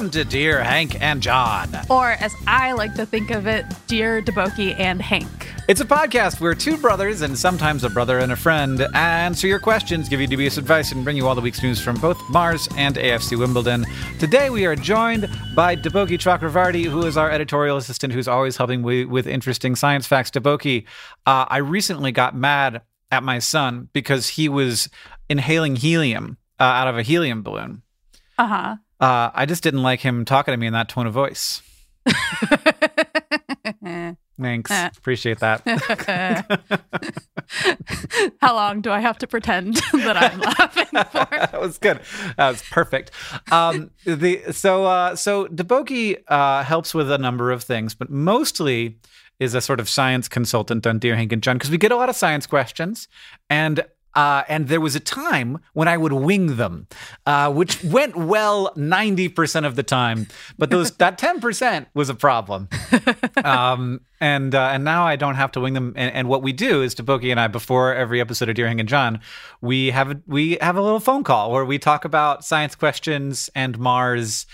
Welcome to Dear Hank and John. Or, as I like to think of it, Dear Deboki and Hank. It's a podcast where two brothers and sometimes a brother and a friend answer your questions, give you dubious advice, and bring you all the week's news from both Mars and AFC Wimbledon. Today we are joined by Deboki Chakravarti, who is our editorial assistant, who's always helping me with interesting science facts. Deboki, uh, I recently got mad at my son because he was inhaling helium uh, out of a helium balloon. Uh huh. Uh, I just didn't like him talking to me in that tone of voice. Thanks. Appreciate that. How long do I have to pretend that I'm laughing for? that was good. That was perfect. Um, the so uh, so Deboki uh, helps with a number of things, but mostly is a sort of science consultant on Dear Hank and John because we get a lot of science questions and. Uh, and there was a time when I would wing them, uh, which went well ninety percent of the time, but those that ten percent was a problem. Um, and uh, and now I don't have to wing them. And, and what we do is Deboki and I, before every episode of Dear Hank and John, we have a, we have a little phone call where we talk about science questions and Mars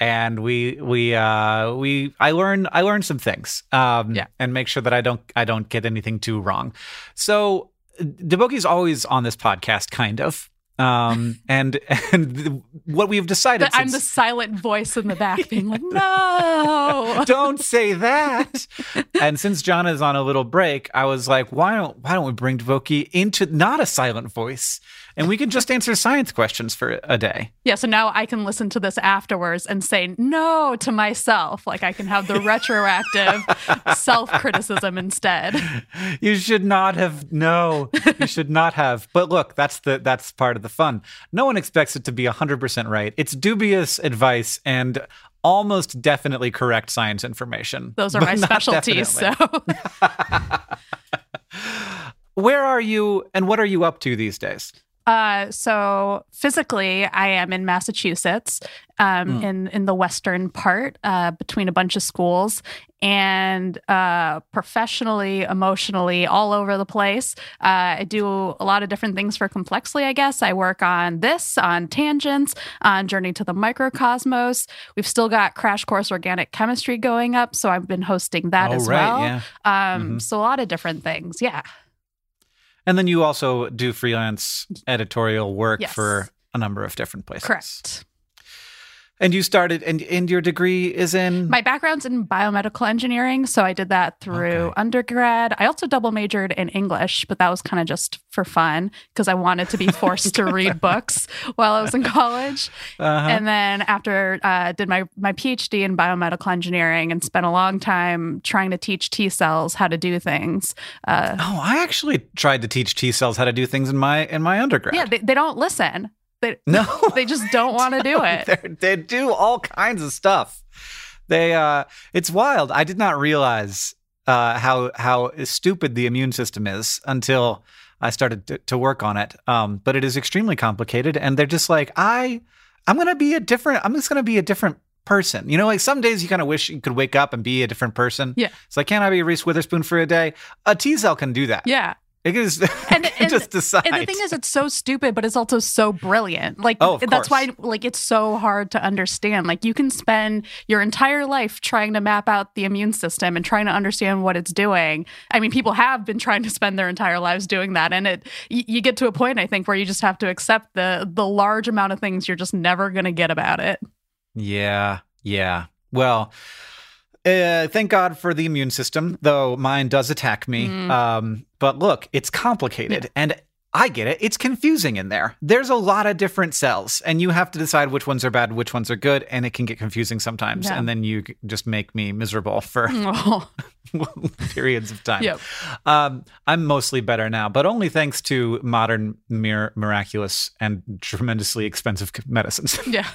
and we we uh we I learn I learn some things um Yeah. and make sure that I don't I don't get anything too wrong. So Deboki's always on this podcast kind of um and and th- what we've decided That I'm the silent voice in the back being like, no. don't say that. and since John is on a little break, I was like, why don't why don't we bring Deboki into not a silent voice, and we can just answer science questions for a day. Yeah, so now I can listen to this afterwards and say no to myself. Like I can have the retroactive self criticism instead. You should not have. No, you should not have. But look, that's the that's part of the fun. No one expects it to be hundred percent right. It's dubious advice and almost definitely correct science information. Those are my specialties. definitely. So, Where are you, and what are you up to these days? Uh, so physically, I am in Massachusetts, um, Mm. in in the western part, uh, between a bunch of schools, and uh, professionally, emotionally, all over the place. Uh, I do a lot of different things for Complexly. I guess I work on this, on tangents, on Journey to the Microcosmos. We've still got Crash Course Organic Chemistry going up, so I've been hosting that oh, as right, well. yeah. Um, Mhm. So a lot of different things. Yeah. And then you also do freelance editorial work Yes. for a number of different places. Correct. And you started, and, and your degree is in. My background's in biomedical engineering, so I did that through Okay. undergrad. I also double majored in English, but that was kind of just for fun because I wanted to be forced to read books while I was in college. uh-huh. And then after uh, did my my PhD in biomedical engineering and spent a long time trying to teach T cells how to do things. Uh, oh, I actually tried to teach T cells how to do things in my in my undergrad. yeah, they, they don't listen. They no, they just don't want to do it. They're- do all kinds of stuff. They, uh, it's wild. I did not realize uh, how how stupid the immune system is until I started to, to work on it. Um, but it is extremely complicated, and they're just like, I, I'm gonna be a different. I'm just gonna be a different person. You know, like some days you kind of wish you could wake up and be a different person. Yeah. It's like, can I be a Reese Witherspoon for a day? A T cell can do that. Yeah. It is. And- and- just decide. And the thing is, it's so stupid, but it's also so brilliant. Like Oh, that's why, like, it's so hard to understand. Like, you can spend your entire life trying to map out the immune system and trying to understand what it's doing. I mean, people have been trying to spend their entire lives doing that, and it y- you get to a point, I think, where you just have to accept the the large amount of things you're just never going to get about it. Yeah, yeah. Well, uh, thank God for the immune system, though mine does attack me. Mm. Um, but look, it's complicated, and I get it. It's confusing in there. There's a lot of different cells, and you have to decide which ones are bad, which ones are good, and it can get confusing sometimes. Yeah. And then you just make me miserable for Oh, periods of time. Yep. Um, I'm mostly better now, but only thanks to modern, mir- miraculous, and tremendously expensive medicines. yeah.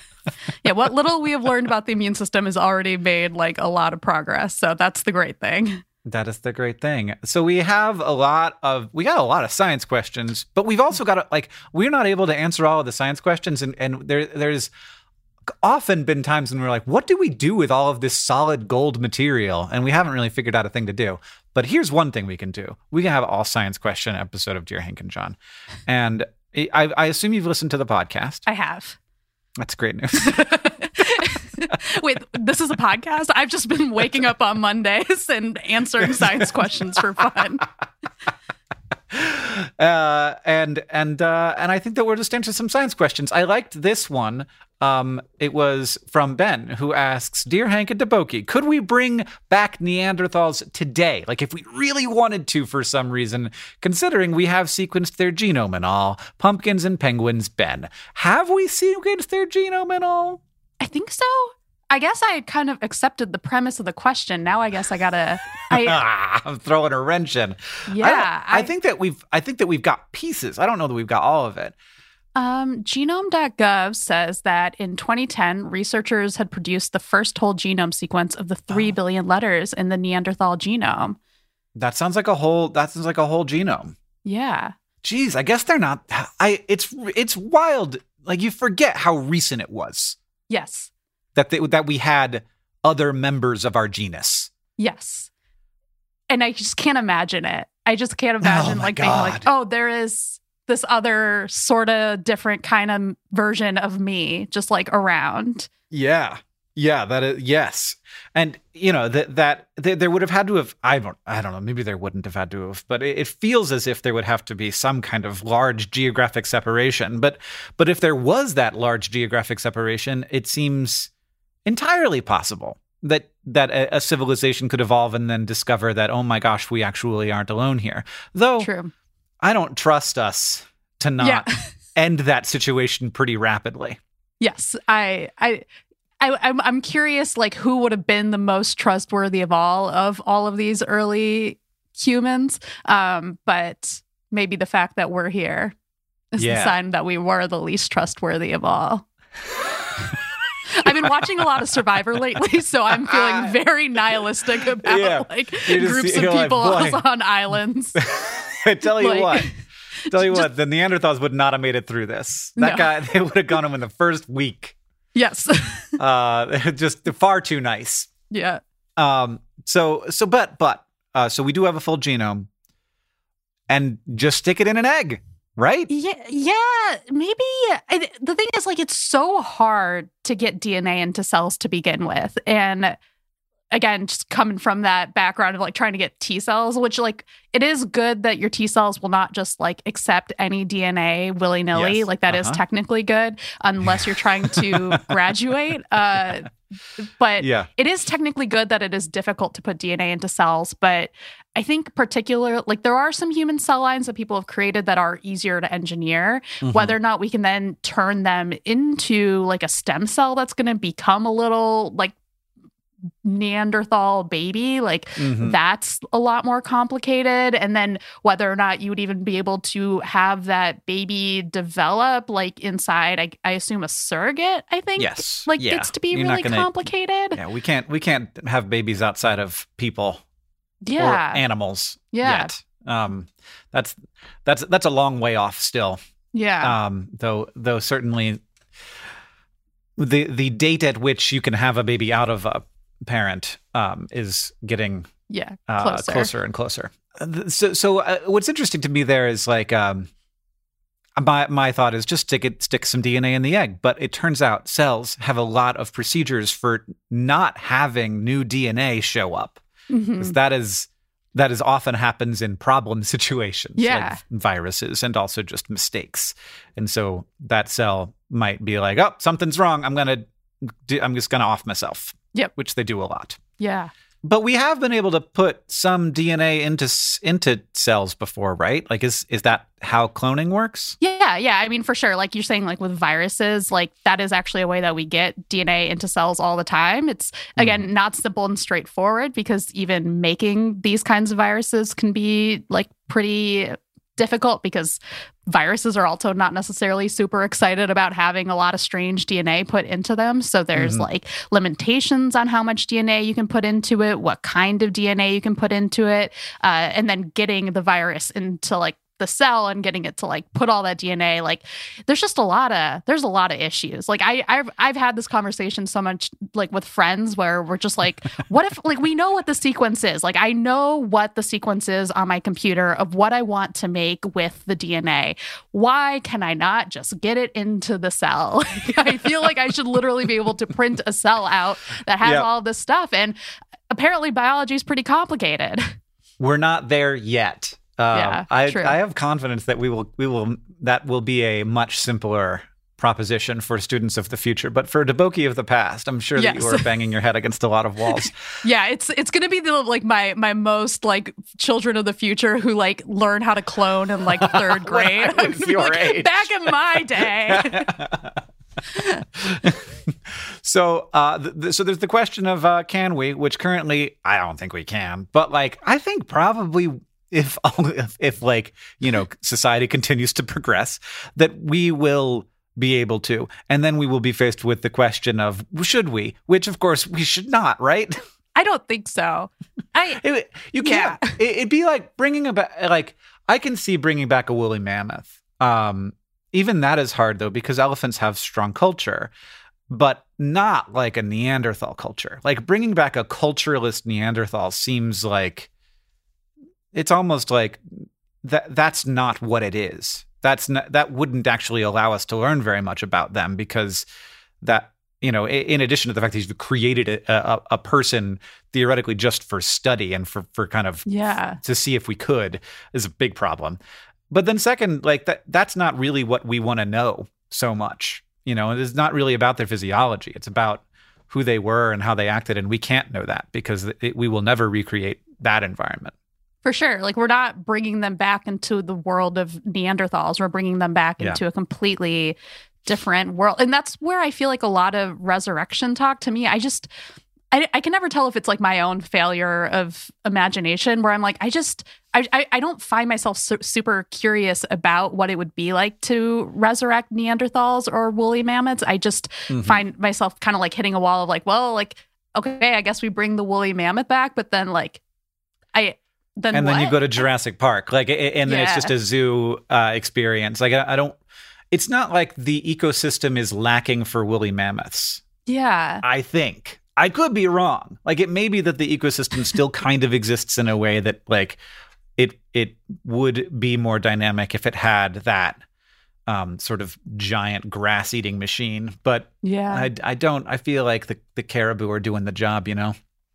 Yeah, what little we have learned about the immune system has already made like a lot of progress. So that's the great thing. That is the great thing. So we have a lot of we got a lot of science questions, but we've also got a, like we're not able to answer all of the science questions, and and there there's often been times when we're like, what do we do with all of this solid gold material? And we haven't really figured out a thing to do. But here's one thing we can do: we can have all science question episode of Dear Hank and John, and I, I assume you've listened to the podcast. I have. That's great news. Wait, this is a podcast? I've just been waking up on Mondays and answering science questions for fun. uh, and and uh, and I think that we're just answering some science questions. I liked this one. Um, it was from Ben who asks, "Dear Hank and Deboki, could we bring back Neanderthals today? Like if we really wanted to, for some reason, considering we have sequenced their genome and all. Pumpkins and penguins, Ben. Have we sequenced their genome and all? I think so. I guess I had kind of accepted the premise of the question. Now I guess I gotta. I I'm throwing a wrench in. I, don't- yeah. I think that we've. I think that we've got pieces. I don't know that we've got all of it. Um, genome.gov says that in 2010, researchers had produced the first whole genome sequence of the three Oh. billion letters in the Neanderthal genome. That sounds like a whole. That sounds like a whole genome. Yeah. Geez, I guess they're not. I. It's it's wild. Like you forget how recent it was Yes. That they, that we had other members of our genus. Yes. And I just can't imagine it. I just can't oh imagine my like being like, oh, there is this other sort of different kind of version of me just like around. Yeah. Yeah, that is yes, and you know that that th- there would have had to have I don't I don't know maybe there wouldn't have had to have, but it, it feels as if there would have to be some kind of large geographic separation. But but if there was that large geographic separation, it seems entirely possible that that a, a civilization could evolve and then discover that oh my gosh we actually aren't alone here. Though True. I don't trust us to not Yeah. end that situation pretty rapidly. Yes. I I I, I'm I'm curious, like who would have been the most trustworthy of all of all of these early humans. Um, but maybe the fact that we're here is Yeah. the sign that we were the least trustworthy of all. I've been watching a lot of Survivor lately, so I'm feeling very nihilistic about Yeah. like You're just- groups of you're like, people on islands. I tell you Like- what. Tell you Just- what, the Neanderthals would not have made it through this. That No. guy, they would have gone him in the first week. yes. Uh, just far too nice. yeah. Um, so, so, but, but, uh, so we do have a full genome, and just stick it in an egg, right? Yeah, yeah, maybe. I, the thing is, like, it's so hard to get DNA into cells to begin with, and again, just coming from that background of like trying to get T cells, which like it is good that your T cells will not just like accept any DNA willy nilly. Yes. Like that is Uh-huh. technically good unless you're trying to graduate. Uh, but Yeah. it is technically good that it is difficult to put DNA into cells, but I think particular like there are some human cell lines that people have created that are easier to engineer. Mhm. Whether or not we can then turn them into like a stem cell that's going to become a little like Neanderthal baby, like Mhm. that's a lot more complicated. And then whether or not you would even be able to have that baby develop like inside, I, I assume a surrogate, I think. Yes. Like yeah. gets to be You're really gonna- complicated. Yeah, we can't we can't have babies outside of people Yeah. animals Yeah. yet. Um, that's that's that's a long way off still. yeah. Um, though though certainly the the date at which you can have a baby out of a parent um, is getting yeah. uh, Closer. closer. and closer. Uh, So, so uh, what's interesting to me there is like um, my my thought is just stick it stick some DNA in the egg, but it turns out cells have a lot of procedures for not having new DNA show up. Mhm. That is that is often happens in problem situations, Yeah. like viruses and also just mistakes. And so that cell might be like, "Oh, something's wrong. I'm gonna, do, I'm just gonna off myself." Yep. which they do a lot. Yeah. But we have been able to put some DNA into into cells before, right? Like, is is that how cloning works? Yeah, yeah. I mean, for sure. Like you're saying, like with viruses, like that is actually a way that we get DNA into cells all the time. It's hmm. again not simple and straightforward because even making these kinds of viruses can be like pretty difficult because viruses are also not necessarily super excited about having a lot of strange DNA put into them. So there's Mhm. like limitations on how much DNA you can put into it, what kind of DNA you can put into it, uh, and then getting the virus into like the cell and getting it to like put all that DNA like there's just a lot of there's a lot of issues. Like I I've I've had this conversation so much like with friends where we're just like what if like we know what the sequence is. Like I know what the sequence is on my computer of what I want to make with the DNA why can I not just get it into the cell? I feel like I should literally be able to print a cell out that has Yeah. all this stuff and apparently biology is pretty complicated. We're not there yet. Um, Yeah, I true. I have confidence that we will we will that will be a much simpler proposition for students of the future. But for Deboki of the past, I'm sure that you are banging your head against a lot of walls. Yeah, it's it's gonna be the like my my most like children of the future who like learn how to clone in like third grade. I I'm was gonna be your like, age. Back in my day. so, uh, th- th- so there's the question of uh, can we, which currently I don't think we can, but like I think probably if if, if like you know society continues to progress, that we will be able to, and then we will be faced with the question of should we, which of course we should not, right? I don't think so. I It, you can't. It, it'd be like bringing about like I can see bringing back a woolly mammoth. Um, even that is hard though because elephants have strong culture, but not like a Neanderthal culture. Like bringing back a culturalist Neanderthal seems like it's almost like that. That's not what it is. That's not, that wouldn't actually allow us to learn very much about them because that you know, in addition to the fact that you've created a, a, a person theoretically just for study and for, for kind of yeah. to see if we could is a big problem. But then second, like that that's not really what we want to know so much. You know, it is not really about their physiology. It's about who they were and how they acted and we can't know that because it, we will never recreate that environment. For sure. Like we're not bringing them back into the world of Neanderthals. We're bringing them back Yeah. into a completely different world. And that's where I feel like a lot of resurrection talk to me, I just I, I can never tell if it's like my own failure of imagination where I'm like, I just, I, I, I don't find myself su- super curious about what it would be like to resurrect Neanderthals or woolly mammoths. I just Mhm. find myself kind of like hitting a wall of like, well, like, okay, I guess we bring the woolly mammoth back, but then like, I, then and then you go to Jurassic Park, like, and then it's just a zoo uh, experience. Like, I, I don't. It's not like the ecosystem is lacking for woolly mammoths. yeah. I think I could be wrong. Like, it may be that the ecosystem still kind of exists in a way that, like, it it would be more dynamic if it had that um, sort of giant grass eating machine. But Yeah. I, I don't. I feel like the the caribou are doing the job. You know.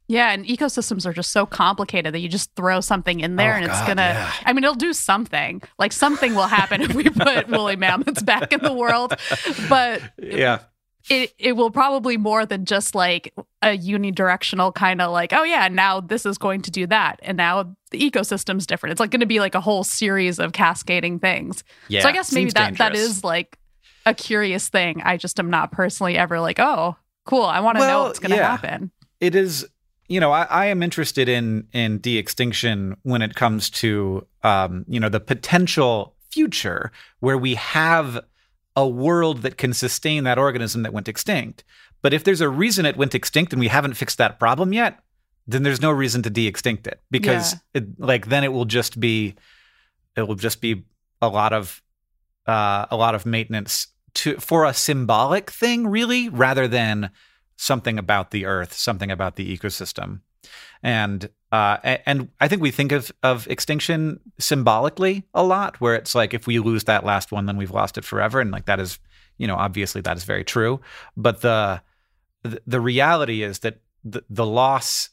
Yeah, and ecosystems are just so complicated that you just throw something in there Oh, and it's God, gonna. yeah. I mean, it'll do something. Like something will happen if we put woolly mammoths back in the world, but Yeah. it it will probably more than just like a unidirectional kind of like, oh yeah, now this is going to do that, and now the ecosystem's different. It's like going to be like a whole series of cascading things. Yeah. so I guess maybe that that dangerous. is like a curious thing. I just am not personally ever like, oh, cool. I want to know what's going to yeah. happen. it is you know I, I am interested in in de-extinction when it comes to um you know the potential future where we have a world that can sustain that organism that went extinct. But if there's a reason it went extinct and we haven't fixed that problem yet then there's no reason to de-extinct it because it, like then it will just be it will just be a lot of uh, a lot of maintenance to for a symbolic thing really rather than something about the earth something about the ecosystem and uh, and I think we think of of extinction symbolically a lot, where it's like if we lose that last one, then we've lost it forever, and like that is, you know, obviously that is very true. But the the, reality is that the, the loss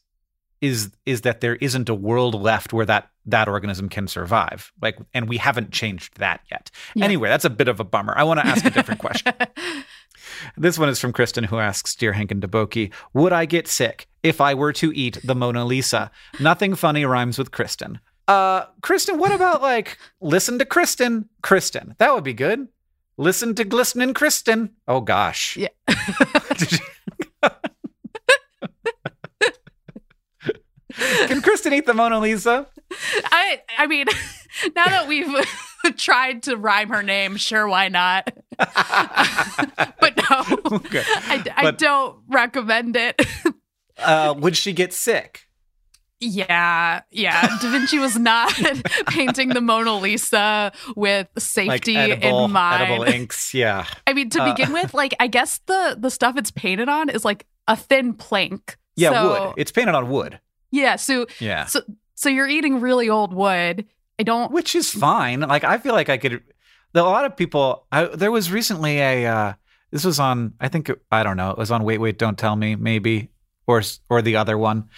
is is that there isn't a world left where that that organism can survive. Like, and we haven't changed that yet. Yeah. Anyway, that's a bit of a bummer. I want to ask a different question. This one is from Kristen, who asks, Dear Hank and Deboki, would I get sick if I were to eat the Mona Lisa? Nothing funny rhymes with Kristen. Uh, Kristen, what about like listen to Kristen? Kristen, that would be good. Listen to glistening Kristen. Oh gosh. Yeah. Can Kristen eat the Mona Lisa? I I mean, now that we've tried to rhyme her name, sure, why not? but no, Okay. I, I But- don't recommend it. Uh, would she get sick? yeah, yeah. Da Vinci was not painting the Mona Lisa with Like safety edible, in mind. edible inks? Yeah. I mean, to Uh, begin with, like I guess the the stuff it's painted on is like a thin plank. Yeah, So- wood. It's painted on wood. Yeah, so Yeah. so so you're eating really old wood. I don't. which is fine. Like I feel like I could. A lot of people. I, there was recently a. Uh, this was on. I think it- I don't know. It was on. Wait, wait, don't tell me. Maybe or or the other one.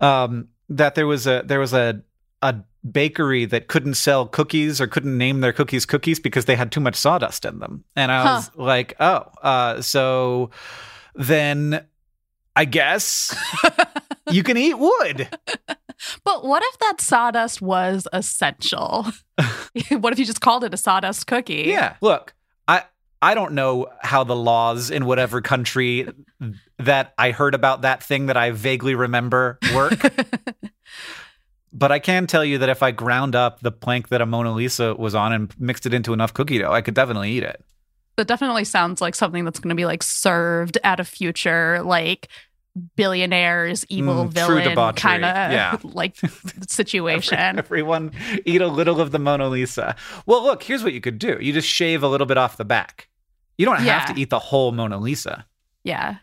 Um, that there was a there was a a bakery that couldn't sell cookies or couldn't name their cookies cookies because they had too much sawdust in them, and I Huh. was like, oh, uh, so then I guess you can eat wood. But what if that sawdust was essential? what if you just called it a sawdust cookie? Yeah. Look, I I don't know how the laws in whatever country that I heard about that thing that I vaguely remember work. but I can tell you that if I ground up the plank that a Mona Lisa was on and mixed it into enough cookie dough, I could definitely eat it. That definitely sounds like something that's going to be like served at a future like billionaires evil Mm, villain kind of Yeah. like situation. Everyone eat a little of the Mona Lisa. Well, look, here's what you could do. You just shave a little bit off the back. You don't have Yeah. to eat the whole Mona Lisa. yeah.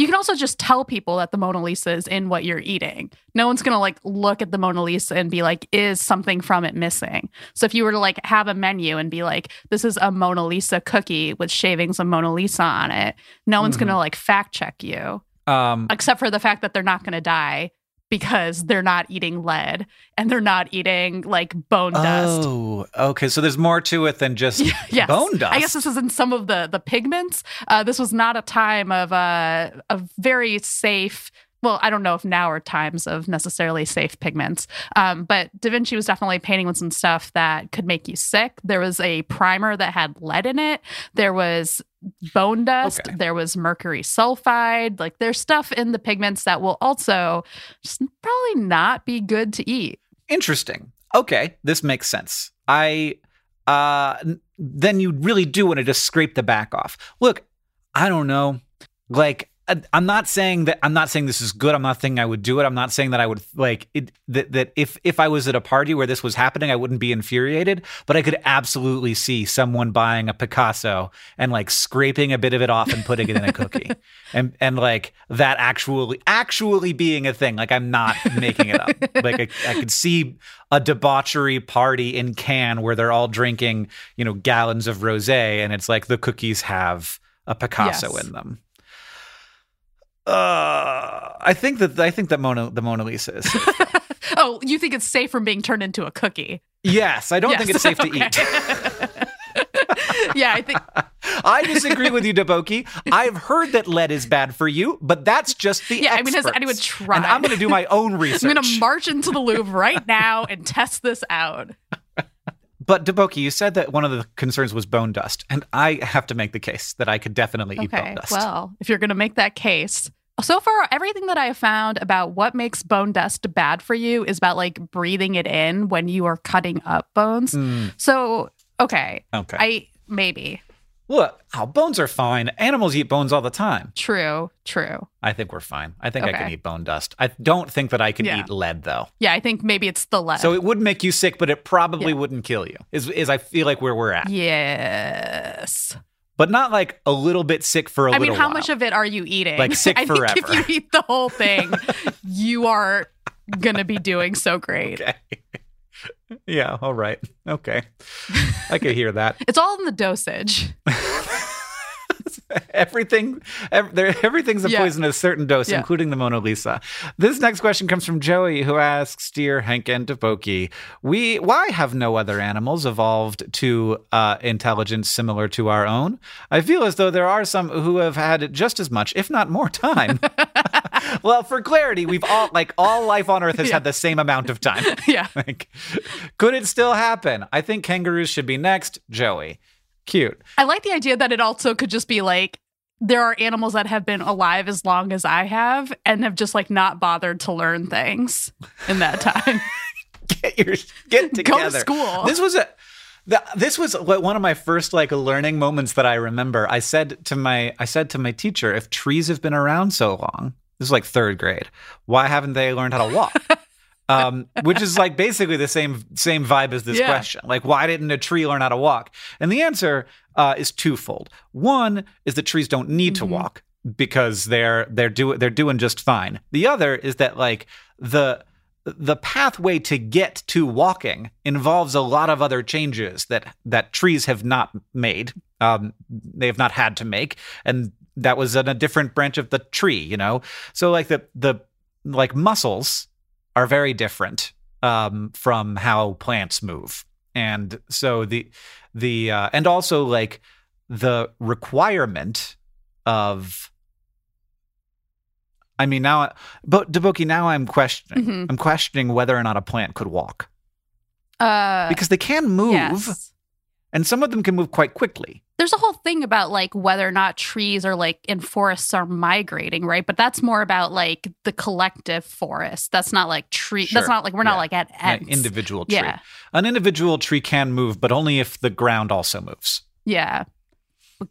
You can also just tell people that the Mona Lisa is in what you're eating. No one's going to like look at the Mona Lisa and be like, is something from it missing? So if you were to like have a menu and be like, this is a Mona Lisa cookie with shavings of Mona Lisa on it, no one's going to like fact check you. Um, except for the fact that they're not going to die because they're not eating lead and they're not eating like bone dust. Oh, okay. So there's more to it than just Yes. bone dust. I guess this is in some of the the pigments. Uh, this was not a time of uh, a very safe. Well, I don't know if now are times of necessarily safe pigments, um, but Da Vinci was definitely painting with some stuff that could make you sick. There was a primer that had lead in it. There was bone dust. Okay. There was mercury sulfide. Like there's stuff in the pigments that will also just probably not be good to eat. Interesting. Okay, this makes sense. I uh then you really do want to just scrape the back off. Look, I don't know. Like I'm not saying that I'm not saying this is good. I'm not saying I would do it. I'm not saying that I would like it that that if if I was at a party where this was happening, I wouldn't be infuriated, but I could absolutely see someone buying a Picasso and like scraping a bit of it off and putting it in a cookie. and and like that actually actually being a thing. Like I'm not making it up. like I, I could see a debauchery party in Cannes where they're all drinking, you know, gallons of rosé, and it's like the cookies have a Picasso Yes. in them. Uh, I think that I think that Mona the Mona Lisa is. oh, you think it's safe from being turned into a cookie? yes, I don't Yes, think it's safe to okay. eat. yeah, I think I disagree with you, Deboki. I've heard that lead is bad for you, but that's just the Yeah, I mean, has anyone tried? And I'm going to do my own research. I'm going to march into the Louvre right now and test this out. but Deboki, you said that one of the concerns was bone dust, and I have to make the case that I could definitely eat bone dust. well, if you're going to make that case, so far everything that I have found about what makes bone dust bad for you is about like breathing it in when you are cutting up bones. Mm, So, okay, okay. I maybe Look, oh, bones are fine. Animals eat bones all the time. true, true. I think we're fine. I think I can eat bone dust. I don't think that I can Yeah. eat lead though. Yeah, I think maybe it's the lead. So it would make you sick, but it probably Yeah. wouldn't kill you. Is is I feel like where we're at, yes. But not like a little bit sick for a I little bit. I mean, how while. much of it are you eating? Like sick I think forever. if you eat the whole thing, you are gonna be doing so great. Okay. yeah. All right. Okay. I could hear that. It's all in the dosage. everything, ev- there, everything's a Yeah. poison at a certain dose, Yeah. including the Mona Lisa. This next question comes from Joey, who asks, "Dear Hank and Deboki, we why have no other animals evolved to uh, intelligence similar to our own? I feel as though there are some who have had just as much, if not more, time." well, for clarity, we've all like all life on Earth has Yeah. had the same amount of time. yeah. like, could it still happen? I think kangaroos should be next. Joey, cute. I like the idea that it also could just be like there are animals that have been alive as long as I have and have just like not bothered to learn things in that time. get your get Go together. to school. This was a the, this was one of my first like learning moments that I remember. I said to my I said to my teacher, if trees have been around so long, this is like third grade, why haven't they learned how to walk? um, which is like basically the same same vibe as this Yeah. question. Like, why didn't a tree learn how to walk? And the answer uh, is twofold. One is that trees don't need to Mhm. walk because they're they're doing they're doing just fine. The other is that like the the pathway to get to walking involves a lot of other changes that that trees have not made. Um, they have not had to make, and that was in a different branch of the tree. You know, so like the the like muscles are very different um, from how plants move, and so the the uh, and also like the requirement of I mean now but Deboki now I'm questioning Mhm. I'm questioning whether or not a plant could walk Uh, because they can move yes. and some of them can move quite quickly. There's a whole thing about like whether or not trees are like in forests are migrating, right? But that's more about like the collective forest. That's not like tree. Sure. That's not like we're Yeah. not like at An individual tree. Yeah. An individual tree can move but only if the ground also moves. Yeah.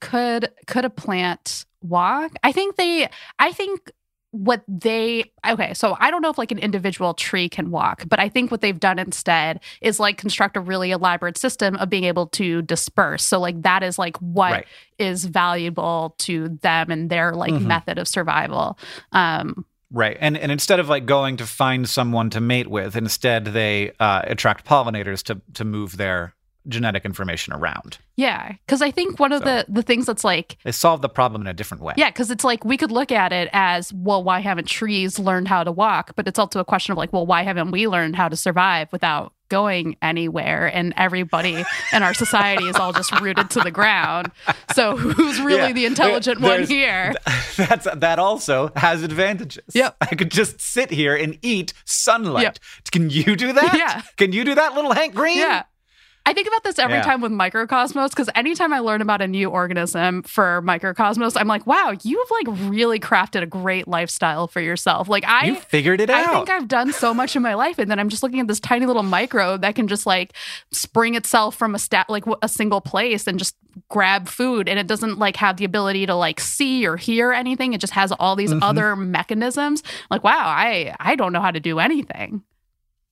Could could a plant walk? I think they I think what they okay, so I don't know if like an individual tree can walk, but I think what they've done instead is like construct a really elaborate system of being able to disperse. So like that is like what is Right. valuable to them and their like Mhm. method of survival. Um Right. And and instead of like going to find someone to mate with, instead they uh, attract pollinators to to move their genetic information around. yeah, cuz I think one of So- the the things that's like They solve the problem in a different way. Yeah, because it's like we could look at it as, well, why haven't trees learned how to walk? But it's also a question of like, well, why haven't we learned how to survive without going anywhere? And everybody in our society is all just rooted to the ground. So who's really Yeah. the intelligent There- one here? That's that also has advantages. Yep. I could just sit here and eat sunlight. Can you do that? Yeah. Can you do that, little Hank Green? Yeah. I think about this every Yeah. time with microcosmos because anytime I learn about a new organism for microcosmos, I'm like, wow, you've like really crafted a great lifestyle for yourself. Like I You figured it I out. I think I've done so much in my life, and then I'm just looking at this tiny little microbe that can just like spring itself from a stat like a single place and just grab food, and it doesn't like have the ability to like see or hear anything. It just has all these Mhm. other mechanisms. Like, wow, I I don't know how to do anything.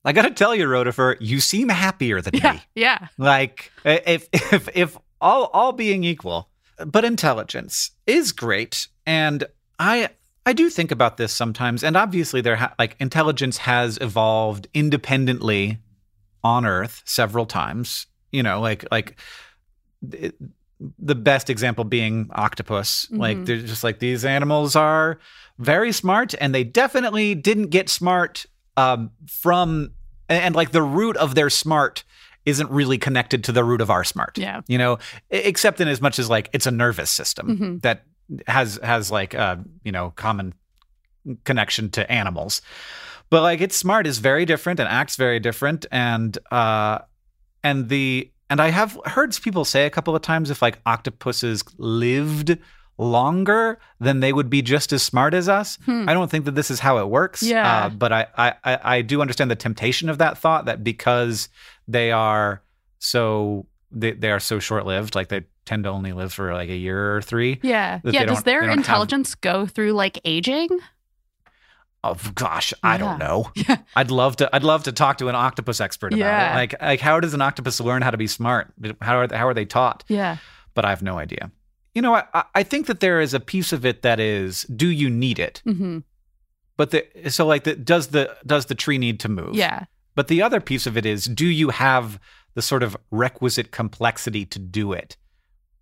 I gotta tell you, Rotifer, you seem happier than Yeah, me. yeah, Like if if if all all being equal, but intelligence is great, and I I do think about this sometimes, and obviously there ha- like intelligence has evolved independently on Earth several times. You know, like like it- the best example being octopus. Like Mhm. they're just like these animals are very smart, and they definitely didn't get smart um, from and, and like the root of their smart isn't really connected to the root of our smart. Yeah. you know, except in as much as like it's a nervous system Mhm. that has has like uh you know common connection to animals but like it's smart is very different and acts very different and uh and the and i have heard people say a couple of times if like octopuses lived longer then they would be just as smart as us Hmm. i don't think that this is how it works Yeah. uh, but I, I i do understand the temptation of that thought that because they are so they, they are so short-lived like they tend to only live for like a year or three Yeah. Yeah. Does their they don't have- intelligence go through like aging? Oh gosh, I don't know. Yeah. I'd love to. I'd love to talk to an octopus expert about Yeah. it. Like, like how does an octopus learn how to be smart? How are how are they taught? Yeah. But I have no idea. You know, I I think that there is a piece of it that is, do you need it? hmm But the so like the does the does the tree need to move? Yeah. But the other piece of it is, do you have the sort of requisite complexity to do it?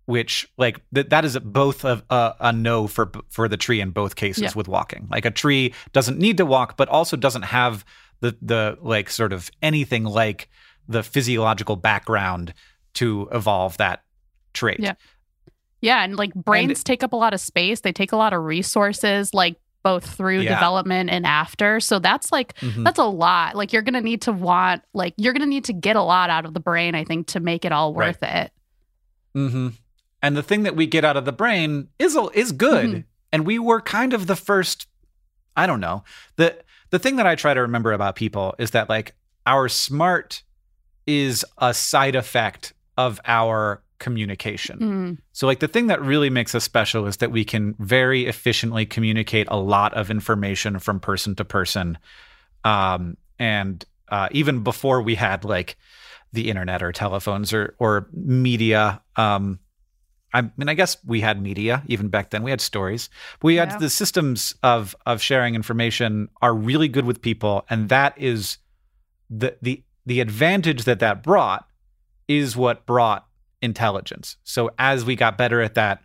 Which, like, th- that is both a, a, a no for for the tree in both cases Yeah. with walking. Like, a tree doesn't need to walk, but also doesn't have the the like sort of anything like the physiological background to evolve that trait. Yeah. Yeah. And like brains take up a lot of space. They take a lot of resources, like both through Yeah. development and after. So that's like Mhm. that's a lot. Like you're gonna need to want like you're gonna need to get a lot out of the brain, I think, to make it all worth it. Mm-hmm. And the thing that we get out of the brain is is good. Mhm. And we were kind of the first. I don't know the the thing that I try to remember about people is that like our smart is a side effect of our communication. Mm. So like the thing that really makes us special is that we can very efficiently communicate a lot of information from person to person. Um, and uh, even before we had like the internet or telephones or or media, um, I mean, I guess we had media even back then. We had stories. We had Yeah. the systems of of sharing information are really good with people, and that is the the the advantage that that brought is what brought intelligence. So as we got better at that,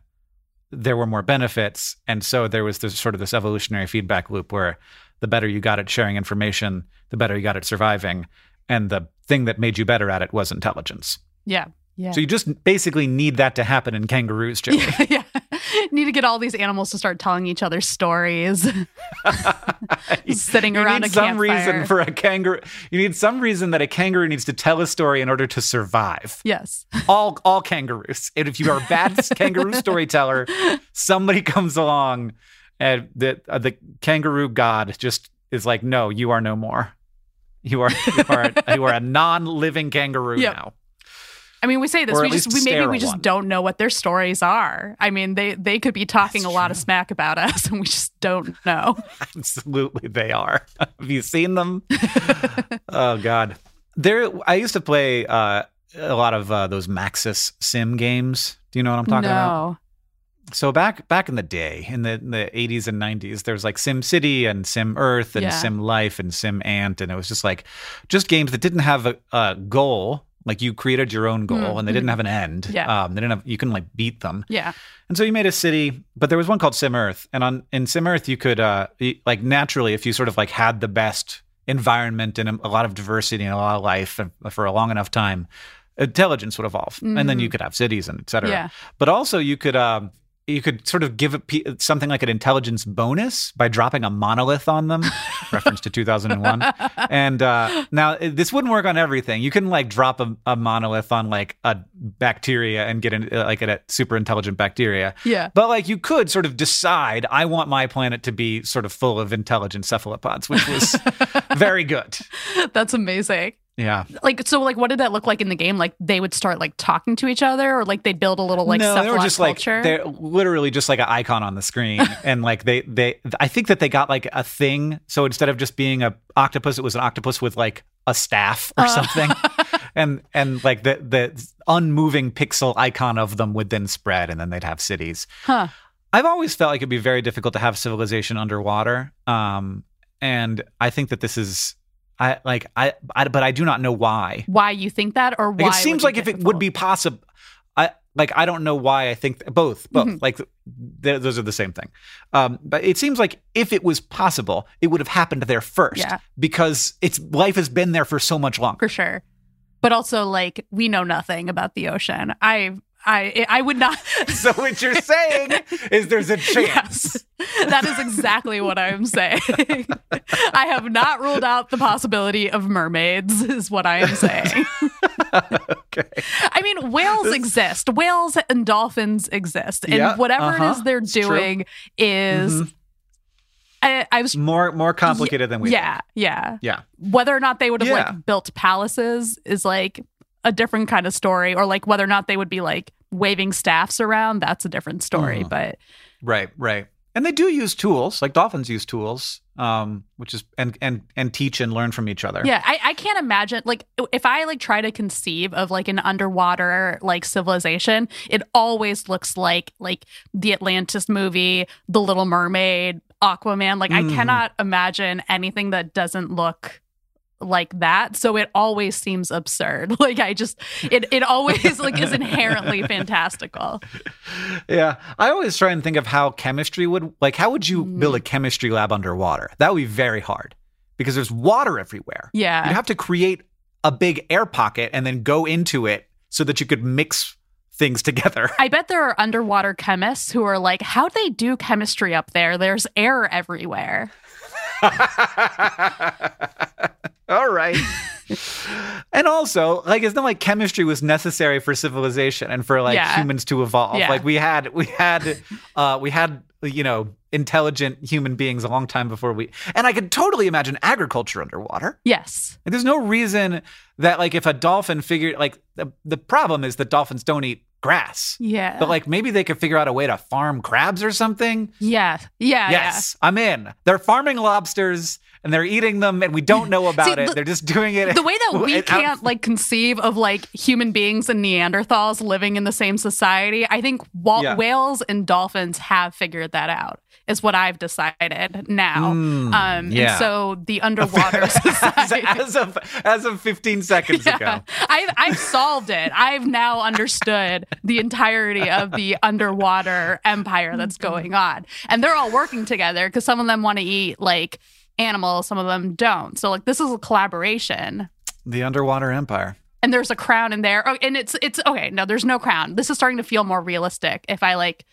there were more benefits, and so there was this sort of this evolutionary feedback loop where the better you got at sharing information, the better you got at surviving, and the thing that made you better at it was intelligence. Yeah. Yeah. So you just basically need that to happen in kangaroos, Joey. yeah, yeah. Need to get all these animals to start telling each other stories. Sitting around you around need a some campfire. reason for a kangaroo. You need some reason that a kangaroo needs to tell a story in order to survive. yes. All all kangaroos. And if you are a bad kangaroo storyteller, somebody comes along and the uh, the kangaroo god just is like, no, you are no more. You are you are you are a non-living kangaroo Yep. now. I mean, we say this. We just we maybe we just one. don't know what their stories are. I mean, they they could be talking That's a lot of smack about us, and we just don't know. Absolutely, they are. Have you seen them? oh God, there. I used to play uh, a lot of uh, those Maxis sim games. Do you know what I'm talking about? no. So back back in the day, in the in the 80s and 90s, there was like Sim City and Sim Earth and Yeah. Sim Life and Sim Ant, and it was just like just games that didn't have a, a goal. Like you created your own goal, and they didn't have an end. Yeah. um, they didn't have. You couldn't like beat them. Yeah. And so you made a city, but there was one called Sim Earth, and on in Sim Earth you could uh like naturally if you sort of like had the best environment and a lot of diversity and a lot of life for a long enough time, intelligence would evolve, and then you could have cities and et cetera. Yeah. But also you could um you could sort of give it something like an intelligence bonus by dropping a monolith on them, reference to 2001. And uh, now this wouldn't work on everything. You couldn't like drop a, a monolith on like a bacteria and get an, uh, like a super intelligent bacteria. Yeah. But like you could sort of decide, I want my planet to be sort of full of intelligent cephalopods, which was very good. That's amazing. Yeah. Like so, like what did that look like in the game? Like they would start like talking to each other, or like they'd build a little like no, they were just like culture. they're literally just like an icon on the screen, and like they they I think that they got like a thing. So instead of just being a octopus, it was an octopus with like a staff or Uh. something, and and like the the unmoving pixel icon of them would then spread, and then they'd have cities. huh? I've always felt like it'd be very difficult to have civilization underwater, um, and I think that this is. I like I, I but I do not know why. Why you think that, or why Like, it seems would like if it would be possible, I like I don't know why I think both, both Mhm. like th- those are the same thing. Um, but it seems like if it was possible, it would have happened there first Yeah. because its life has been there for so much longer. for sure. But also, like, we know nothing about the ocean. I, I, I would not. so what you're saying is there's a chance. Yes, that is exactly what I'm saying. I have not ruled out the possibility of mermaids, is what I am saying. okay. I mean, whales exist. Whales and dolphins exist, and Yeah, whatever it uh-huh, is they're doing is. Mhm. I, I was. More more complicated than we. Yeah, yeah. Yeah. Whether or not they would have Yeah. like built palaces is like a different kind of story, or like whether or not they would be like waving staffs around. That's a different story. Mhm. But Right. Right. And they do use tools, like dolphins use tools, um, which is and and and teach and learn from each other. Yeah, I, I can't imagine like if I like try to conceive of like an underwater like civilization, it always looks like like the Atlantis movie, The Little Mermaid, Aquaman. Like Mhm. I cannot imagine anything that doesn't look like that. So it always seems absurd. Like I just it it always like is inherently fantastical. Yeah. I always try and think of how chemistry would like how would you Mm. build a chemistry lab underwater? That would be very hard because there's water everywhere. Yeah. You'd have to create a big air pocket and then go into it so that you could mix things together. I bet there are underwater chemists who are like, how'd they do chemistry up there? There's air everywhere. All right. and also, like, it's not like chemistry was necessary for civilization and for like Yeah. humans to evolve. Yeah. Like we had, we had, uh, we had, you know, intelligent human beings a long time before we. And I could totally imagine agriculture underwater. Yes. Like, there's no reason that, like, if a dolphin figured, like, the the problem is that dolphins don't eat grass. Yeah. But like maybe they could figure out a way to farm crabs or something. yeah. Yeah. Yes, I'm in. They're farming lobsters and they're eating them, and we don't know about See, it. they're just doing it. The way that we can't like conceive of like human beings and Neanderthals living in the same society, I think wa- Yeah. whales and dolphins have figured that out. Is what I've decided now. Mm, um, yeah. and so the underwater as, society. as of as of 15 seconds Yeah, ago. I've I've solved it. I've now understood the entirety of the underwater empire that's going on, and they're all working together because some of them want to eat like animals, some of them don't. So like this is a collaboration. The underwater empire. And there's a crown in there. Oh, and it's it's okay. No, there's no crown. This is starting to feel more realistic if I like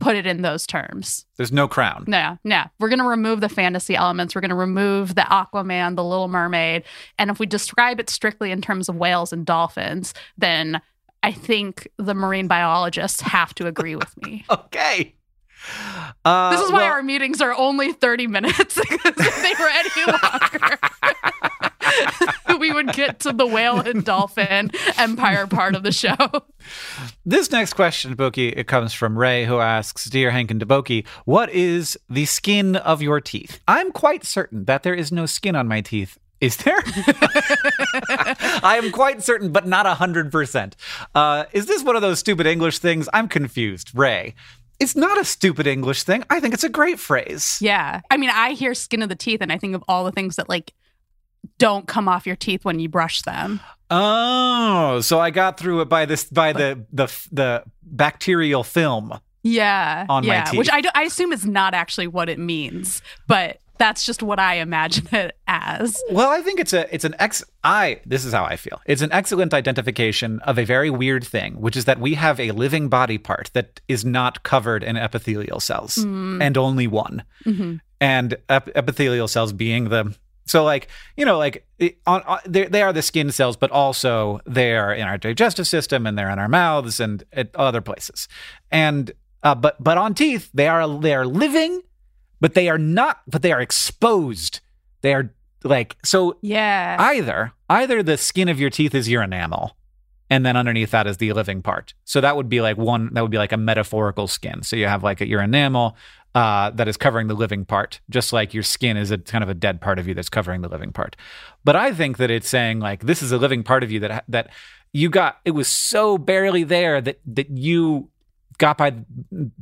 put it in those terms. There's no crown. No, no. We're going to remove the fantasy elements. We're going to remove the Aquaman, the Little Mermaid. And if we describe it strictly in terms of whales and dolphins, then I think the marine biologists have to agree with me. Okay. Uh, This is why well, our meetings are only 30 minutes if they were any longer, we would get to the whale and dolphin empire part of the show. This next question, Boki, it comes from Ray, who asks, Dear Hank and Deboki, what is the skin of your teeth? I'm quite certain that there is no skin on my teeth. Is there? I am quite certain, but not 100%. Uh, is this one of those stupid English things? I'm confused. Ray, it's not a stupid English thing. I think it's a great phrase. Yeah. I mean, I hear skin of the teeth and I think of all the things that like don't come off your teeth when you brush them. Oh, so I got through it by this by the the the bacterial film. Yeah. On my teeth. Which I, do- I assume is not actually what it means, but that's just what I imagine it as. Well, I think it's a it's an ex I this is how I feel. It's an excellent identification of a very weird thing, which is that we have a living body part that is not covered in epithelial cells and only one. Mhm. And ep- epithelial cells being the so like, you know, like it, on, on they they are the skin cells, but also they are in our digestive system and they're in our mouths and at other places. And uh, but but on teeth, they are they are living, but they are not but they are exposed. They are like so Yeah. either either the skin of your teeth is your enamel and then underneath that is the living part so that would be like one that would be like a metaphorical skin so you have like a, your enamel uh, that is covering the living part just like your skin is a kind of a dead part of you that's covering the living part but i think that it's saying like this is a living part of you that that you got it was so barely there that that you got by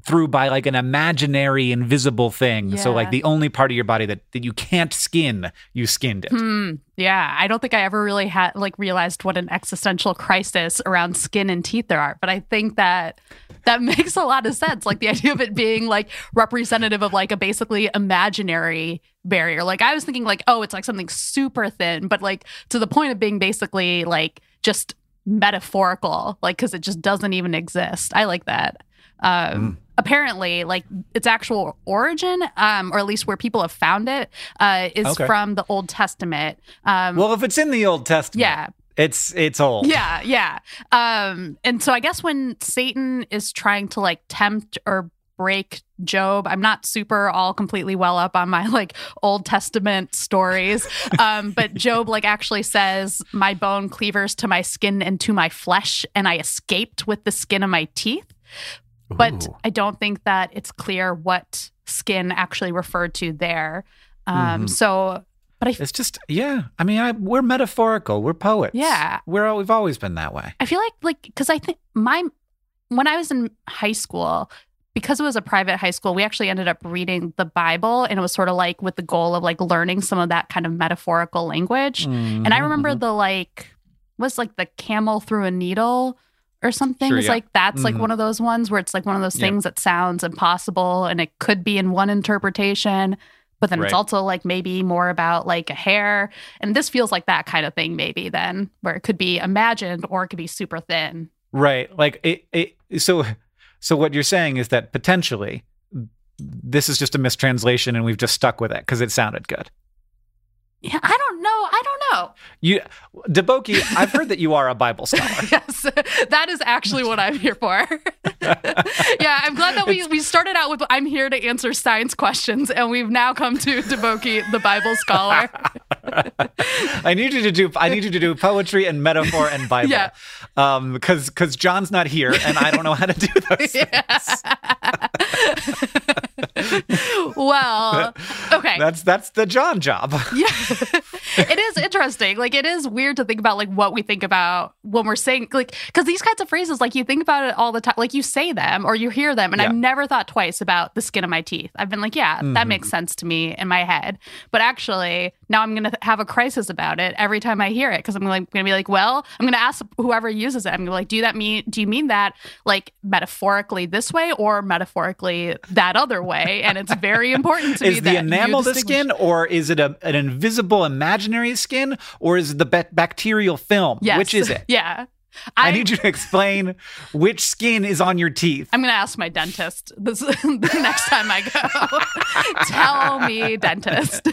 through by like an imaginary invisible thing. So like the only part of your body that, that you can't skin, you skinned it. Hmm. Yeah, I don't think I ever really had like realized what an existential crisis around skin and teeth there are, but I think that that makes a lot of sense. Like the idea of it being like representative of like a basically imaginary barrier. Like I was thinking like, oh, it's like something super thin, but like to the point of being basically like just metaphorical, like because it just doesn't even exist. I like that. Um, Apparently, like its actual origin, um, or at least where people have found it, uh, is Okay. from the Old Testament. Um, Well, if it's in the Old Testament, yeah, it's it's old. yeah, yeah. Um, and so I guess when Satan is trying to like tempt or break Job, I'm not super all completely well up on my like Old Testament stories. Um, but Job like actually says, My bone cleavers to my skin and to my flesh, and I escaped with the skin of my teeth. But Ooh. I don't think that it's clear what skin actually referred to there. Um, Mhm. so but I It's just yeah. I mean, I, we're metaphorical. We're poets. Yeah. we're we've always been that way. I feel like like because I think my when I was in high school, because it was a private high school, we actually ended up reading the Bible, and it was sort of like with the goal of like learning some of that kind of metaphorical language. And I Mhm, remember mhm. the like was like the camel through a needle or something. Sure, it's yeah. like that's like Mhm. one of those ones where it's like one of those Yeah. things that sounds impossible and it could be in one interpretation. But then Right. it's also like maybe more about like a hair. And this feels like that kind of thing, maybe then, where it could be imagined or it could be super thin. right. Like it, it. So so what you're saying is that potentially this is just a mistranslation, and we've just stuck with it because it sounded good. Yeah, I don't know. I don't know. You, Deboki, I've heard that you are a Bible scholar. yes, that is actually what I'm here for. yeah, I'm glad that we, we started out with I'm here to answer science questions, and we've now come to Deboki, the Bible scholar. I need you to do. I need you to do poetry and metaphor and Bible. Yeah. Um, because because John's not here and I don't know how to do those things. well, okay. That's that's the John job. yeah it is interesting. Like it is weird to think about like what we think about when we're saying like because these kinds of phrases like you think about it all the time like you say them or you hear them and Yeah. i've never thought twice about the skin of my teeth. I've been like yeah that Mhm. makes sense to me in my head. But actually now i'm gonna have a crisis about it every time i hear it because i'm like gonna be like well i'm gonna ask whoever uses it. I'm gonna be like do that mean do you mean that like metaphorically this way or metaphorically that other way? And it's very important to me Is the that you enamel the skin, or is it a, an invisible imaginary skin, or is it the ba- bacterial film? Yes. Which is it? Yeah. I, need you to explain which skin is on your teeth. I'm gonna ask my dentist this the next time I go. Tell me, dentist.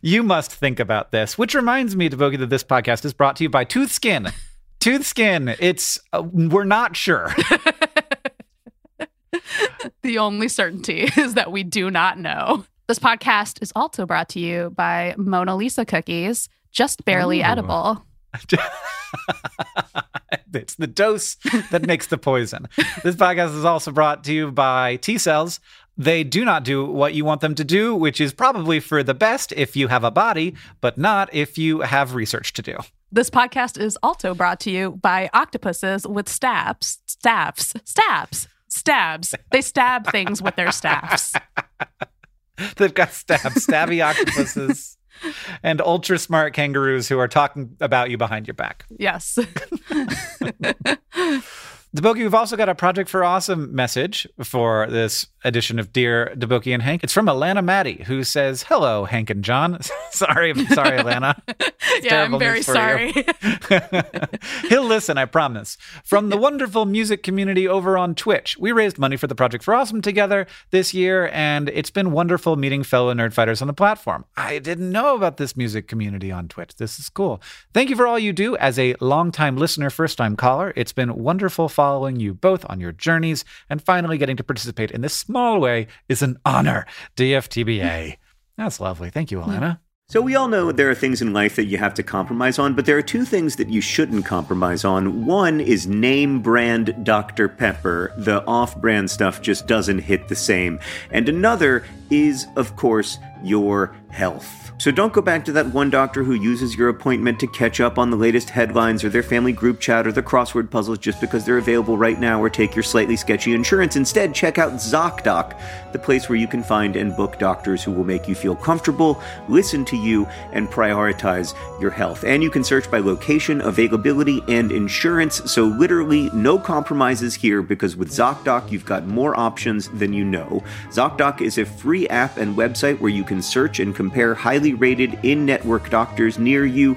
you must think about this. Which reminds me, Deboki, that this podcast is brought to you by Tooth Skin. Tooth Skin. It's uh, we're not sure. the only certainty is that we do not know. This podcast is also brought to you by Mona Lisa cookies, just barely Ooh. edible. it's the dose that makes the poison. This podcast is also brought to you by T cells. They do not do what you want them to do, which is probably for the best if you have a body, but not if you have research to do. This podcast is also brought to you by octopuses with stabs, stabs, stabs, stabs. They stab things with their staffs. They've got stab, stabby octopuses and ultra smart kangaroos who are talking about you behind your back. Yes. the Deboki, we've also got a Project for Awesome message for this edition of Dear Deboki and Hank. It's from Alana Maddie, who says, Hello, Hank and John. sorry, sorry, Alana. yeah, I'm very sorry. He'll listen, I promise. From the wonderful music community over on Twitch, we raised money for the Project for Awesome together this year, and it's been wonderful meeting fellow nerdfighters on the platform. I didn't know about this music community on Twitch. This is cool. Thank you for all you do as a longtime listener, first time caller. It's been wonderful following you both on your journeys, and finally getting to participate in this small way is an honor. DFTBA. That's lovely. Thank you, Alana. So, we all know there are things in life that you have to compromise on, but there are two things that you shouldn't compromise on. One is name brand Dr. Pepper. The off brand stuff just doesn't hit the same. And another is, of course, your health. So don't go back to that one doctor who uses your appointment to catch up on the latest headlines or their family group chat or the crossword puzzles just because they're available right now or take your slightly sketchy insurance. Instead, check out ZocDoc, the place where you can find and book doctors who will make you feel comfortable, listen to you, and prioritize your health. And you can search by location, availability, and insurance. So literally no compromises here because with ZocDoc, you've got more options than you know. ZocDoc is a free app and website where you can search and compare highly rated in network doctors near you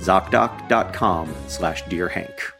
ZocDoc.com slash Dear Hank.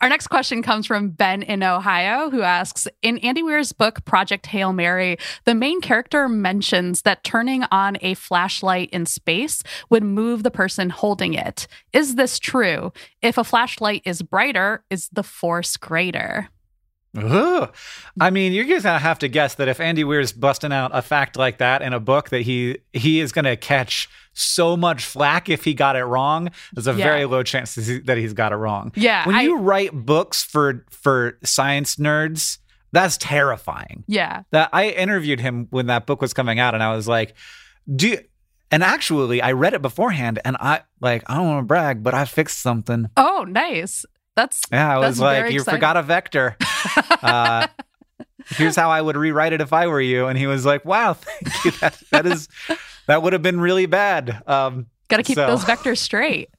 Our next question comes from Ben in Ohio, who asks In Andy Weir's book, Project Hail Mary, the main character mentions that turning on a flashlight in space would move the person holding it. Is this true? If a flashlight is brighter, is the force greater? Ugh. I mean, you're just gonna have to guess that if Andy Weir's busting out a fact like that in a book, that he he is gonna catch so much flack if he got it wrong. There's a Yeah. very low chance that he's got it wrong. Yeah, When I- you write books for for science nerds, that's terrifying. Yeah. That I interviewed him when that book was coming out, and I was like, "Do." And actually, I read it beforehand, and I like I don't want to brag, but I fixed something. Oh, nice. That's Yeah, I was like, "You exciting. forgot a vector." uh, here's how I would rewrite it if I were you. And he was like, "Wow, thank you. That that is that would have been really bad." Um, got to keep so- those vectors straight.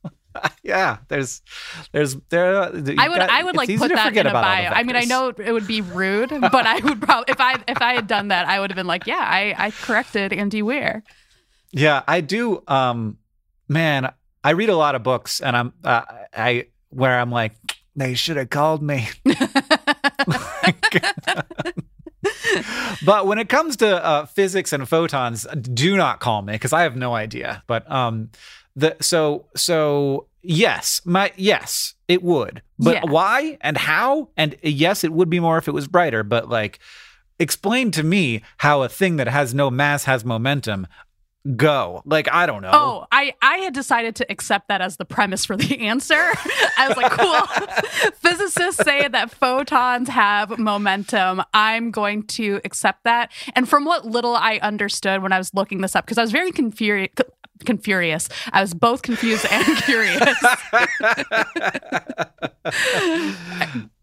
yeah, there's there's there. I would I would like put that in a bio. I mean, I know it would be rude, but I would probably if I if I had done that, I would have been like, yeah, I I corrected Andy Weir. Yeah, I do. Um, man, I read a lot of books, and I'm uh, I where I'm like, they should have called me. but when it comes to uh, physics and photons, do not call me because I have no idea. But um, the so so yes, my yes, it would. But Yeah. why and how? And yes, it would be more if it was brighter. But like, explain to me how a thing that has no mass has momentum. Go like I don't know. Oh, I I had decided to accept that as the premise for the answer. I was like, cool. Physicists say that photons have momentum. I'm going to accept that. And from what little I understood when I was looking this up, because I was very confused Confurious. I was both confused and curious.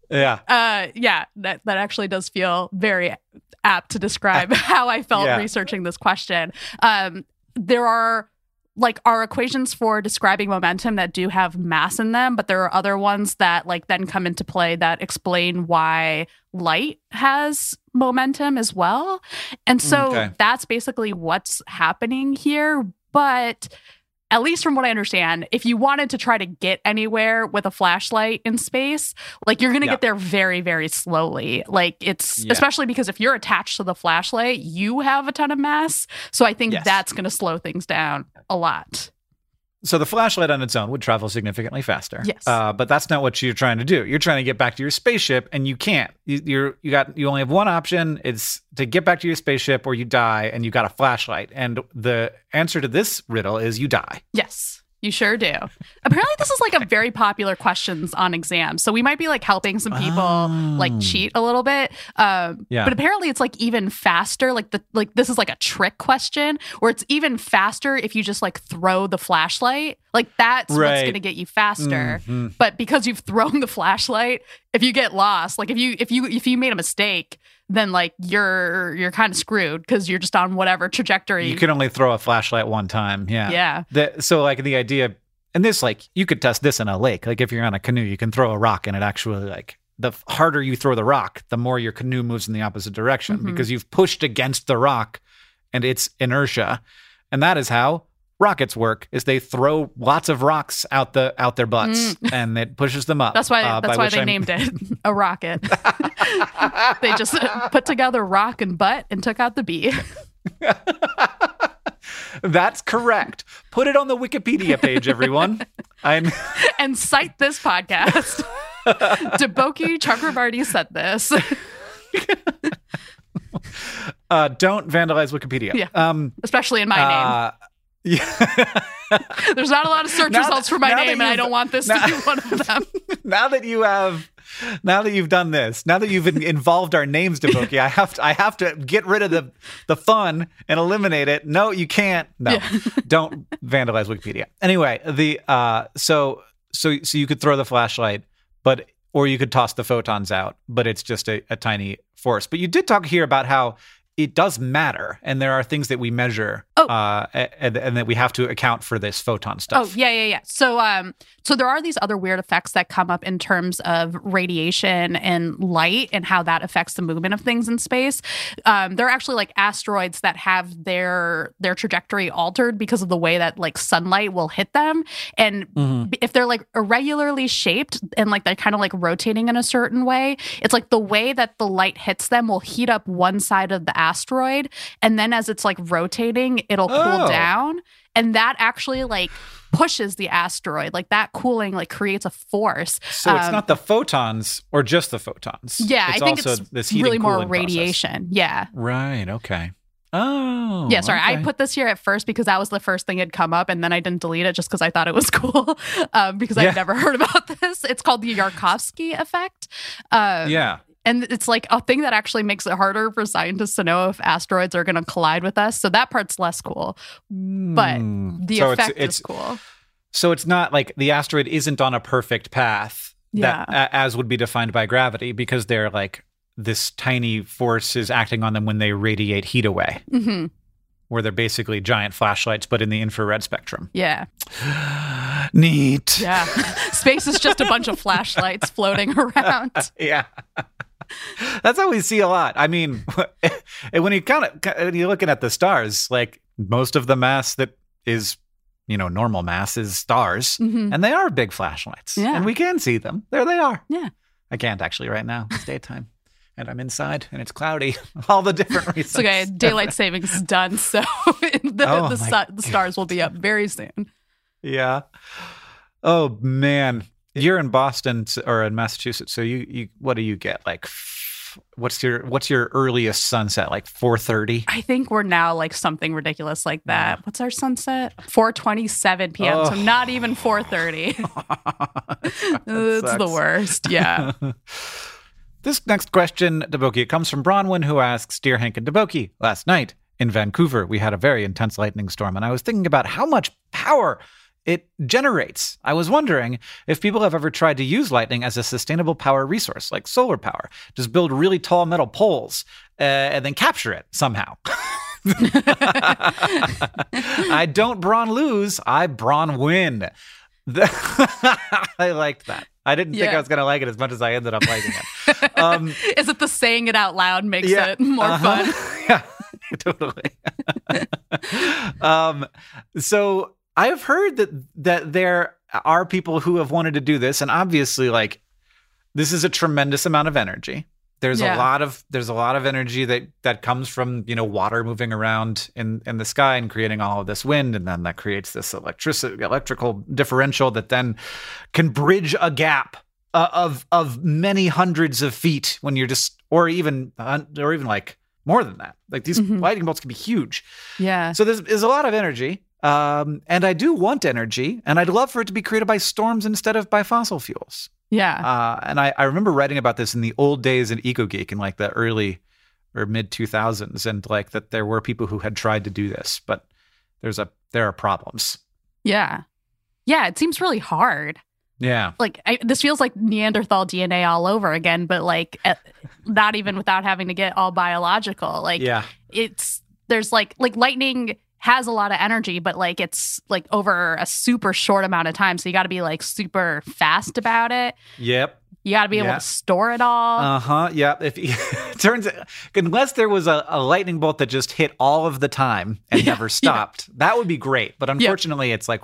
Yeah. uh, yeah, that that actually does feel very apt to describe how I felt Yeah. researching this question. Um, there are like our equations for describing momentum that do have mass in them, but there are other ones that like then come into play that explain why light has momentum as well. And so Okay. that's basically what's happening here. But at least from what I understand, if you wanted to try to get anywhere with a flashlight in space, like you're going to Yeah. get there very, very slowly. Like it's Yeah. especially because if you're attached to the flashlight, you have a ton of mass. So I think Yes. that's going to slow things down a lot. So the flashlight on its own would travel significantly faster. Yes. Uh, but that's not what you're trying to do. You're trying to get back to your spaceship, and you can't. You, you're you got you only have one option. It's to get back to your spaceship, or you die, and you got a flashlight. And the answer to this riddle is you die. Yes. You sure do. Apparently, this is like a very popular questions on exams. So we might be like helping some people like Oh. cheat a little bit. Um, Yeah. But apparently, it's like even faster. Like the like this is like a trick question where it's even faster if you just like throw the flashlight. Like that's what's going to get you faster. Mhm. But because you've thrown the flashlight, if you get lost, like if you if you if you made a mistake, then like you're you're kind of screwed because you're just on whatever trajectory. You can only throw a flashlight one time. Yeah. yeah. The, so like the idea, and this like you could test this in a lake. Like if you're on a canoe, you can throw a rock, and it actually like the harder you throw the rock, the more your canoe moves in the opposite direction Mhm. because you've pushed against the rock and its inertia, and that is how rockets work. Is they throw lots of rocks out the out their butts, and it pushes them up. Mm. That's why. uh, that's why they I'm- named it a rocket. they just put together rock and butt and took out the bee. That's correct. Put it on the Wikipedia page, everyone. I'm. and cite this podcast. Deboki Chakravarti said this. Uh, don't vandalize Wikipedia. Yeah. Um. especially in my uh, yeah. There's not a lot of search now results that- for my name, and I don't want this now- to be one of them. now that you have now that you've done this now that you've involved our names Deboki, i have to i have to get rid of the the fun and eliminate it no you can't no Yeah. don't vandalize wikipedia anyway the uh so so so you could throw the flashlight but or you could toss the photons out but it's just a, a tiny force but you did talk here about how it does matter and there are things that we measure Oh. uh and, and that we have to account for this photon stuff Oh yeah, yeah, yeah. So um, so there are these other weird effects that come up in terms of radiation and light and how that affects the movement of things in space. Um, there are actually like asteroids that have their their trajectory altered because of the way that like sunlight will hit them, and Mhm. if they're like irregularly shaped and like they're kind of like rotating in a certain way, it's like the way that the light hits them will heat up one side of the asteroid, and then as it's like rotating, it'll cool Oh. down, and that actually like pushes the asteroid. Like that cooling like creates a force. So it's Um, not the photons or just the photons. Yeah, it's I think also it's this heating really more cooling process. radiation. Yeah. Right. Okay. Oh. Yeah, sorry. I put this here at first because that was the first thing had come up, and then I didn't delete it just because I thought it was cool. um, because Yeah. I'd never heard about this. It's called the Yarkovsky effect. Uh, Yeah. And it's like a thing that actually makes it harder for scientists to know if asteroids are going to collide with us. So that part's less cool, but Hmm. the so effect it's, it's is cool. so it's not like the asteroid isn't on a perfect path that Yeah. a- as would be defined by gravity because they're like this tiny force is acting on them when they radiate heat away, hmm where they're basically giant flashlights but in the infrared spectrum. Yeah. Neat. Yeah. Space is just a bunch of flashlights floating around. yeah. That's how we see a lot. I mean, when you kind of when you're looking at the stars, like most of the mass that is, you know, normal mass is stars, Mhm. and they are big flashlights, Yeah. and we can see them. There they are. Yeah. I can't actually right now. It's daytime, and I'm inside, and it's cloudy. All the different reasons. It's okay. Daylight savings is done, so the, Oh the, the stars will be up very soon. Yeah. Oh man, you're in Boston or in Massachusetts, so you you what do you get like? What's your what's your earliest sunset? Like four thirty. I think we're now like something ridiculous like that. Mm. What's our sunset? 4:27 p.m. So Oh. not even 4:30. it's the worst. Yeah. This next question, Deboki, it comes from Bronwyn, who asks Dear Hank and Deboki, last night in Vancouver, we had a very intense lightning storm, and I was thinking about how much power it generates. I was wondering if people have ever tried to use lightning as a sustainable power resource, like solar power. Just build really tall metal poles uh, and then capture it somehow. I don't brawn lose, I brawn win. I liked that. I didn't think I was going to like it as much as I ended up liking it. Um, Is it the saying it out loud makes yeah, it more uh-huh. fun? yeah, totally. um, so I've heard that that there are people who have wanted to do this, and obviously, like this is a tremendous amount of energy. There's Yeah. a lot of there's a lot of energy that that comes from you know water moving around in in the sky and creating all of this wind, and then that creates this electricity electrical differential that then can bridge a gap uh, of of many hundreds of feet when you're just or even uh, or even like more than that. Like these Mhm. lightning bolts can be huge. Yeah. So there's, there's a lot of energy. Um, and I do want energy, and I'd love for it to be created by storms instead of by fossil fuels. Yeah. Uh, and I, I remember writing about this in the old days in EcoGeek in like the early or mid 2000s, and like that there were people who had tried to do this, but there's a there are problems. Yeah. Yeah. It seems really hard. Yeah, Like, I, this feels like Neanderthal DNA all over again, but like, eh, not even without having to get all biological. Like, yeah, it's, there's like, like lightning has a lot of energy, but like, it's like over a super short amount of time. So you got to be like super fast about it. yep. You got to be able to store it all. Uh huh. Yeah. If it turns unless there was a, a lightning bolt that just hit all of the time and Yeah, never stopped, that would be great. But unfortunately, it's like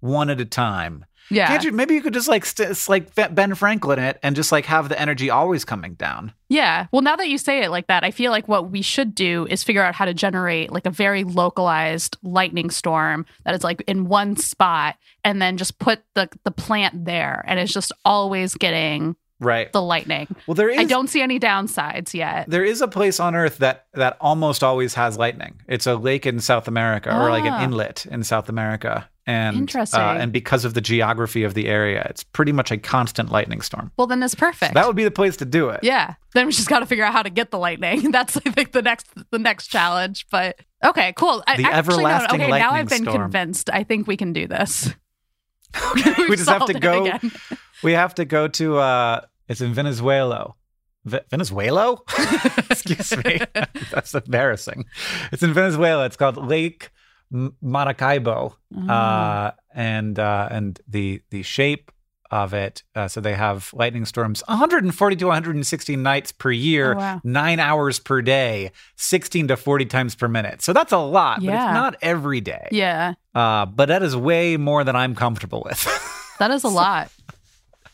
one at a time. Yeah. Can't you? Maybe you could just like st- like Ben Franklin it and just like have the energy always coming down. Yeah. Well, now that you say it like that, I feel like what we should do is figure out how to generate like a very localized lightning storm that is like in one spot and then just put the the plant there and it's just always getting Right. the lightning. Well, there is. I don't see any downsides yet. There is a place on Earth that that almost always has lightning. It's a lake in South America, or like an Ah. inlet in South America, and Interesting. Uh, and because of the geography of the area, it's pretty much a constant lightning storm. Well, then it's perfect. That would be the place to do it. yeah. Then we just got to figure out how to get the lightning. That's I think the next the next challenge. But okay, cool. I, The actually, no, everlasting okay, now I've been storm. convinced. I think we can do this. we just have to go. We have to go to. uh It's in Venezuela. Ve- Venezuela? Excuse me. That's embarrassing. It's in Venezuela. It's called Lake Maracaibo, Mm. uh, and uh, and the the shape of it. Uh, so they have lightning storms 140 to 160 nights per year, Oh, wow. nine hours per day, 16 to 40 times per minute. So that's a lot, but it's not every day. yeah. Uh, but that is way more than I'm comfortable with. That is a lot.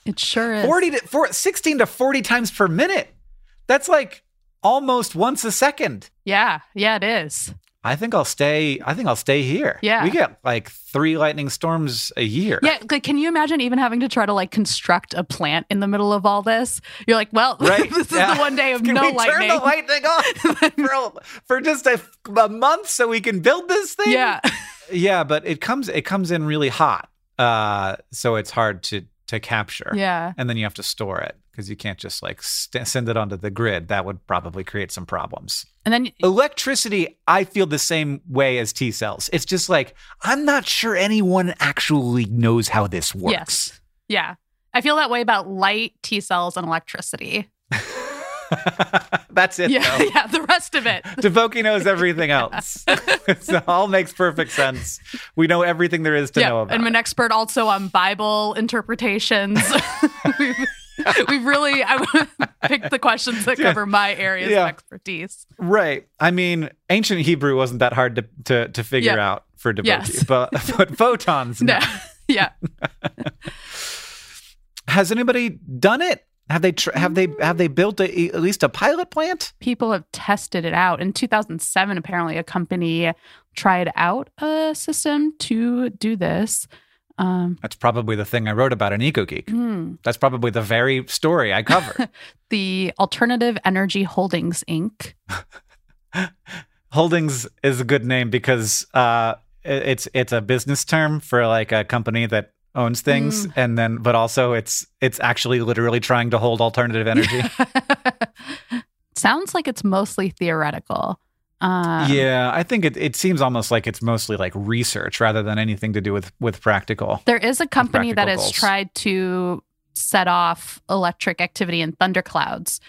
It sure is. 40 to four, 16 to 40 times per minute. That's like almost once a second. Yeah, yeah, it is. I think I'll stay. I think I'll stay here. Yeah. We get like three lightning storms a year. Yeah, like, can you imagine even having to try to like construct a plant in the middle of all this? You're like, well, Right. this is the one day of Can no we lightning. turn the lightning off for, for just a, a month so we can build this thing? yeah, Yeah, but it comes it comes in really hot. Uh, so it's hard to to capture. yeah, And then you have to store it because you can't just like st- send it onto the grid. That would probably create some problems. and then electricity i feel the same way as t cells it's just like i'm not sure anyone actually knows how this works yes, yeah. I feel that way about light, T cells, and electricity. that's it Yeah, though. yeah. The rest of it. Deboki knows everything else. it all makes perfect sense. We know everything there is to know yeah, about. I'm an expert also on Bible interpretations. we've, we've really I picked the questions that cover my areas Yeah. of expertise. right. I mean, ancient Hebrew wasn't that hard to to, to figure Yeah. out for Deboki, Yes. but but photons. No. No, yeah. Has anybody done it? Have they tr- have they have they built a, at least a pilot plant? people have tested it out. In 2007, apparently, a company tried out a system to do this. Um, That's probably the thing I wrote about in EcoGeek. hmm, That's probably the very story I cover. the Alternative Energy Holdings Inc. Holdings is a good name because uh, it's it's a business term for like a company that owns things, and then but also it's it's actually literally trying to hold alternative energy. Sounds like it's mostly theoretical. Um, yeah, I think it it seems almost like it's mostly like research rather than anything to do with with practical. There is a company that practical has tried to set off electric activity in thunderclouds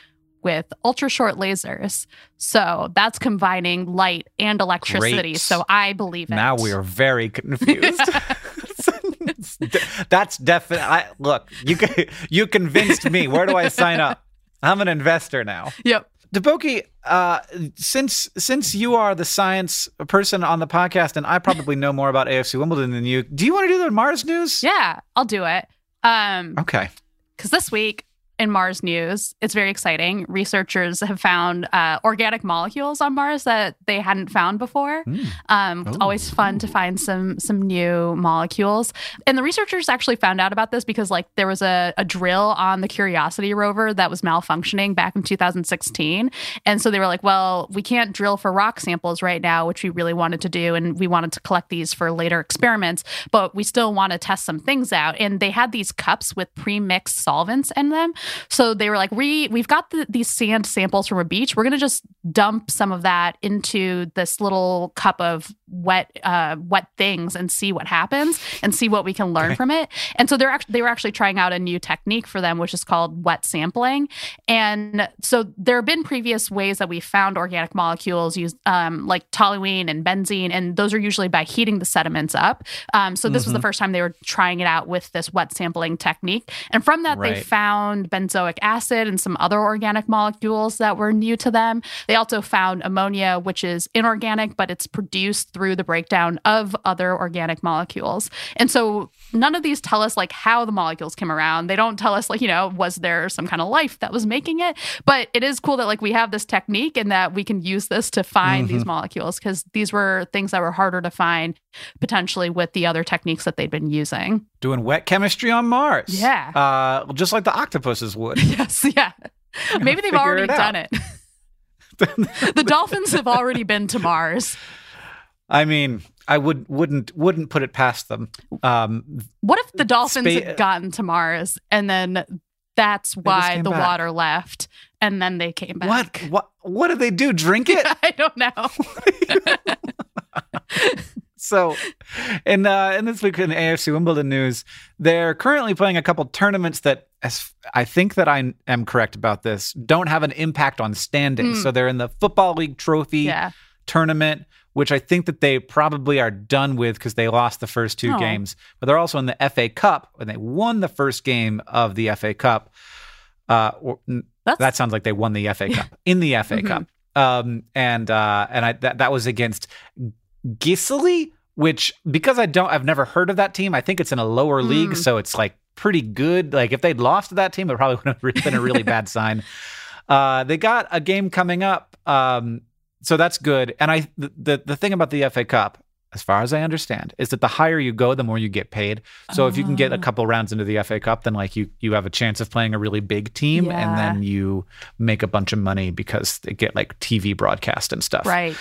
with ultra short lasers. So that's combining light and electricity. Great. So I believe it. Now we are very confused. That's definitely. Look, you you convinced me. Where do I sign up? I'm an investor now. Yep. Deboki, uh, since since you are the science person on the podcast, and I probably know more about AFC Wimbledon than you, do you want to do the Mars news? Yeah, I'll do it. Um, Okay. because this week in Mars news, it's very exciting. Researchers have found uh, organic molecules on Mars that they hadn't found before. Um, it's always fun to find some some new molecules. And the researchers actually found out about this because like there was a, a drill on the Curiosity rover that was malfunctioning back in 2016, and so they were like, well, we can't drill for rock samples right now, which we really wanted to do, and we wanted to collect these for later experiments, but we still want to test some things out. And they had these cups with pre-mixed solvents in them. So they were like, we we've got the, these sand samples from a beach. We're gonna just dump some of that into this little cup of wet uh, wet things and see what happens and see what we can learn Okay. from it. And so they're actually they were actually trying out a new technique for them, which is called wet sampling. And so there have been previous ways that we found organic molecules used um, like toluene and benzene, and those are usually by heating the sediments up. Um, so this was the first time they were trying it out with this wet sampling technique. And from that, they Right. found benzoic acid and some other organic molecules that were new to them. They also found ammonia, which is inorganic, but it's produced through the breakdown of other organic molecules. And so none of these tell us like how the molecules came around. They don't tell us like, you know, was there some kind of life that was making it? But it is cool that like we have this technique and that we can use this to find these molecules because these were things that were harder to find potentially with the other techniques that they'd been using. Doing wet chemistry on Mars. Yeah. Uh, just like the would. Yes, yeah. Maybe they've already it done it. the dolphins have already been to Mars. I mean, I would wouldn't wouldn't put it past them. Um, What if the dolphins Spa- had gotten to Mars and then that's why the back. water left and then they came back? what what what do they do? Drink it? I don't know. So, in uh, in this week in AFC Wimbledon news, they're currently playing a couple tournaments that, as I think that I am correct about this, don't have an impact on standings. Mm. So they're in the Football League Trophy Yeah. tournament, which I think that they probably are done with because they lost the first two Oh. games. But they're also in the FA Cup, and they won the first game of the FA Cup. Uh, or, that sounds like they won the FA Cup in the FA Mhm. Cup. Um, and uh, and I that, that was against Gisely, which because I don't I've never heard of that team. I think it's in a lower league, Mm. so it's like pretty good. Like if they'd lost to that team, it probably would have been a really bad sign. Uh, they got a game coming up, um, so that's good. And I the the thing about the FA Cup, as far as I understand, is that the higher you go, the more you get paid. So if you can get a Oh. couple rounds into the FA Cup, then like you you have a chance of playing a really big team, and then you make a bunch of money because they get like TV broadcast and stuff. Right.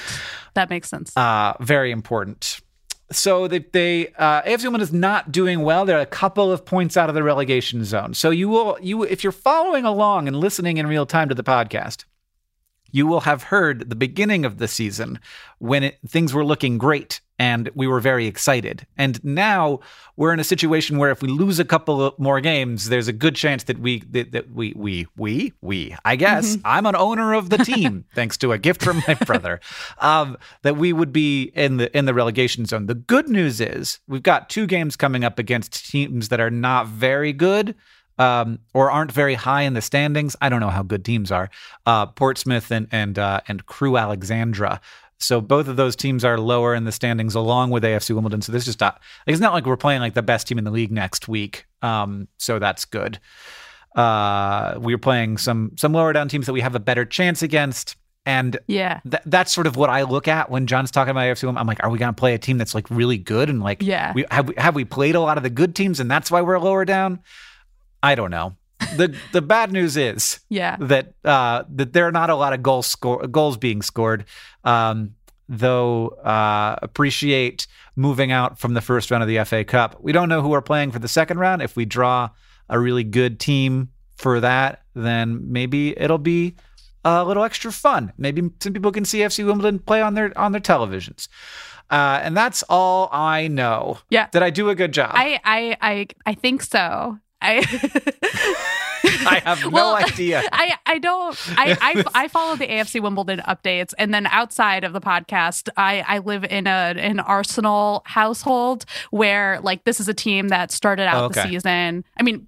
That makes sense. Uh, very important. So they, they uh, AFC Wimbledon is not doing well. They're a couple of points out of the relegation zone. So you will you if you're following along and listening in real time to the podcast, you will have heard the beginning of the season when it, things were looking great and we were very excited. And now we're in a situation where if we lose a couple more games, there's a good chance that we that, that we we we we I guess I'm an owner of the team thanks to a gift from my brother. Um, that we would be in the in the relegation zone. The good news is we've got two games coming up against teams that are not very good um, or aren't very high in the standings. I don't know how good teams are. Uh, Portsmouth and and uh, and Crewe Alexandra. So both of those teams are lower in the standings, along with AFC Wimbledon. So this is just not. Like, it's not like we're playing like the best team in the league next week. Um, so that's good. Uh, we're playing some some lower down teams that we have a better chance against, and yeah. th- that's sort of what I look at when John's talking about AFC. Wimbledon. I'm like, are we going to play a team that's like really good and like Yeah. we have we, have we played a lot of the good teams and that's why we're lower down? I don't know. the The bad news is Yeah. that uh, that there are not a lot of goals score goals being scored. Um, though uh, appreciate moving out from the first round of the FA Cup. We don't know who we're playing for the second round. If we draw a really good team for that, then maybe it'll be a little extra fun. Maybe some people can see FC Wimbledon play on their on their televisions. Uh, and that's all I know. Yeah. Did I do a good job? I I I I think so. I I have no Well, idea. I, I don't I, I I follow the AFC Wimbledon updates and then outside of the podcast I I live in a an Arsenal household where like this is a team that started out Oh, the season. I mean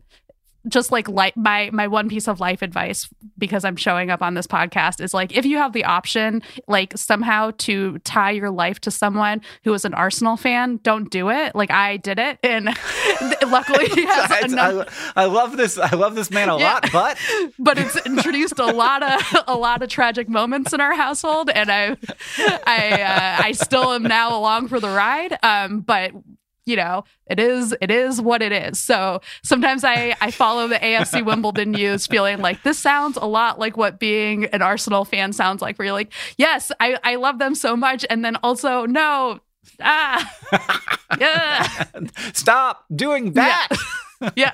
just like like my my one piece of life advice because I'm showing up on this podcast is like if you have the option like somehow to tie your life to someone who is an Arsenal fan, don't do it. Like I did it and luckily he has enough I, I love this. I love this man a Yeah. lot, but but it's introduced a lot of a lot of tragic moments in our household, and I I uh, I still am now along for the ride. Um, but you know, it is it is what it is. So sometimes I I follow the AFC Wimbledon news, feeling like this sounds a lot like what being an Arsenal fan sounds like. Where you're like, yes, I I love them so much, and then also no. Ah, yeah, stop doing that. yeah.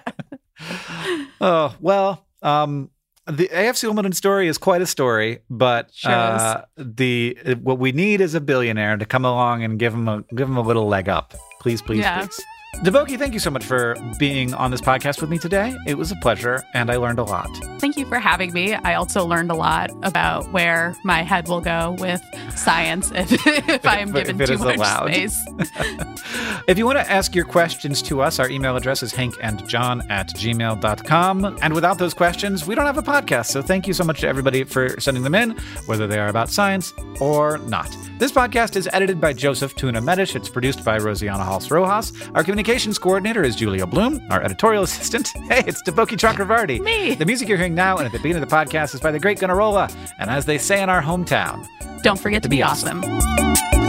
Oh well, um, the AFC Wimbledon story is quite a story, but uh, the what we need is a billionaire to come along and give him a give him a little leg up. Please, please, Yeah. please. Deboki, thank you so much for being on this podcast with me today. It was a pleasure, and I learned a lot. Thank you for having me. I also learned a lot about where my head will go with science if, if I am given too much allowed. space. If you want to ask your questions to us, our email address is hankandjohn at gmail.com. And without those questions, we don't have a podcast. So thank you so much to everybody for sending them in, whether they are about science or not. This podcast is edited by Joseph Tuna Medina. It's produced by Rosianna Halse Rojas. Our communications coordinator is Julia Bloom. Our editorial assistant, hey, it's Deboki Chakravarti. Me. The music you're hearing now and at the beginning of the podcast is by the great Gunnarolla. And as they say in our hometown, Don't forget to be be awesome. awesome.